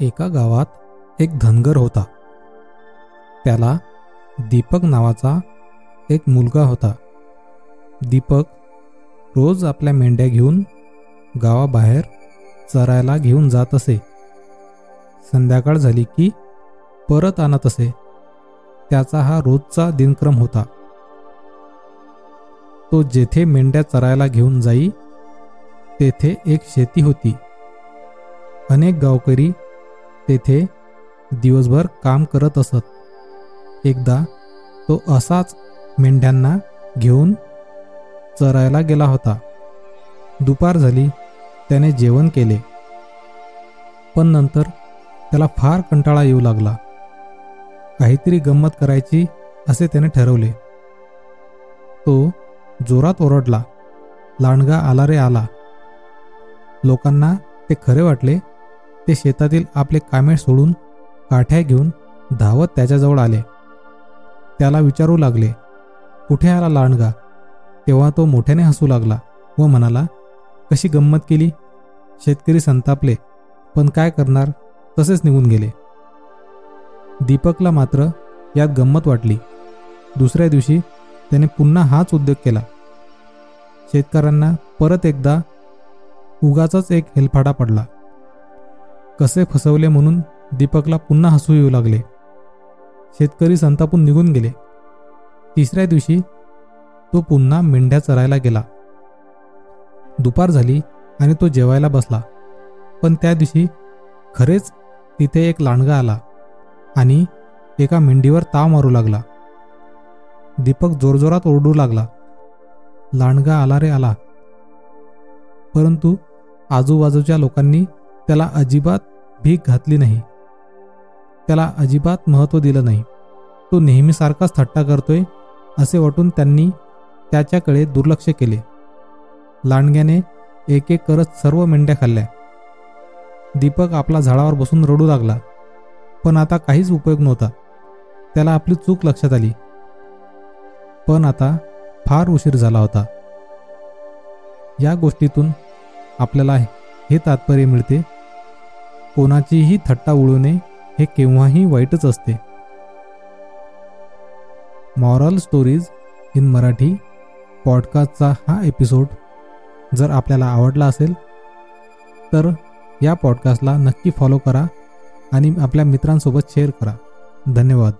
एका गावात एक धनगर होता. त्याला दीपक नावाचा एक मुलगा होता. दीपक रोज आपल्या मेंढ्या घेऊन गावाबाहेर चरायला घेऊन जात असे. संध्याकाळ झाली की परत आणत असे. त्याचा हा रोजचा दिनक्रम होता. तो जेथे मेंढ्या चरायला घेऊन जाई तेथे एक शेती होती. अनेक गावकरी तेथे दिवसभर काम करत असत. एकदा तो असाच मेंढ्यांना घेऊन चरायला गेला होता. दुपार झाली त्याने जेवण केले. पण नंतर त्याला फार कंटाळा येऊ लागला. काहीतरी गंमत करायची असे त्याने ठरवले. तो जोरात ओरडला. लांडगा आला रे आला. लोकांना ते खरे वाटले ते शेतातील आपले कामे सोडून काठ्या घेऊन धावत त्याच्याजवळ आले. त्याला विचारू लागले कुठे आला लांडगा? तेव्हा तो मोठ्याने हसू लागला व म्हणाला कशी गंमत केली? शेतकरी संतापले पण काय करणार? तसेच निघून गेले. दीपकला मात्र यात गंमत वाटली. दुसऱ्या दिवशी त्याने पुन्हा हाच उद्योग केला. शेतकऱ्यांना परत एकदा उगाचाच एक हेलफाडा पडला. कसे फसवले म्हणून दीपकला पुन्हा हसू येऊ लागले. शेतकरी संतापून निघून गेले. तिसऱ्या दिवशी तो पुन्हा मेंढ्या चरायला गेला. दुपार झाली आणि तो जेवायला बसला. पण त्या दिवशी खरेच तिथे एक लांडगा आला आणि एका मेंढीवर ताव मारू लागला. दीपक जोरजोरात ओरडू लागला. लांडगा आला रे आला. परंतु आजूबाजूच्या लोकांनी त्याला अजिबात भीक घातली नाही. त्याला अजिबात महत्त्व दिलं नाही. तो नेहमीसारखाच थट्टा करतोय असे वाटून त्यांनी त्याच्याकडे दुर्लक्ष केले. लांडग्याने एक एक करत सर्व मेंढ्या खाल्ल्या. दीपक आपला झाडावर बसून रडू लागला पण आता काहीच उपयोग नव्हता. त्याला आपली चूक लक्षात आली. पण आता फार उशीर झाला होता. या गोष्टीतून आपल्याला हे तात्पर्य मिळते कोणाचीही थट्टा उडवणे हे केव्हाही वाईटच असते. मॉरल स्टोरीज इन मराठी पॉडकास्टचा हा एपिसोड जर आपल्याला आवडला असेल तर या पॉडकास्टला नक्की फॉलो करा आणि आपल्या मित्रांसोबत शेअर करा. धन्यवाद.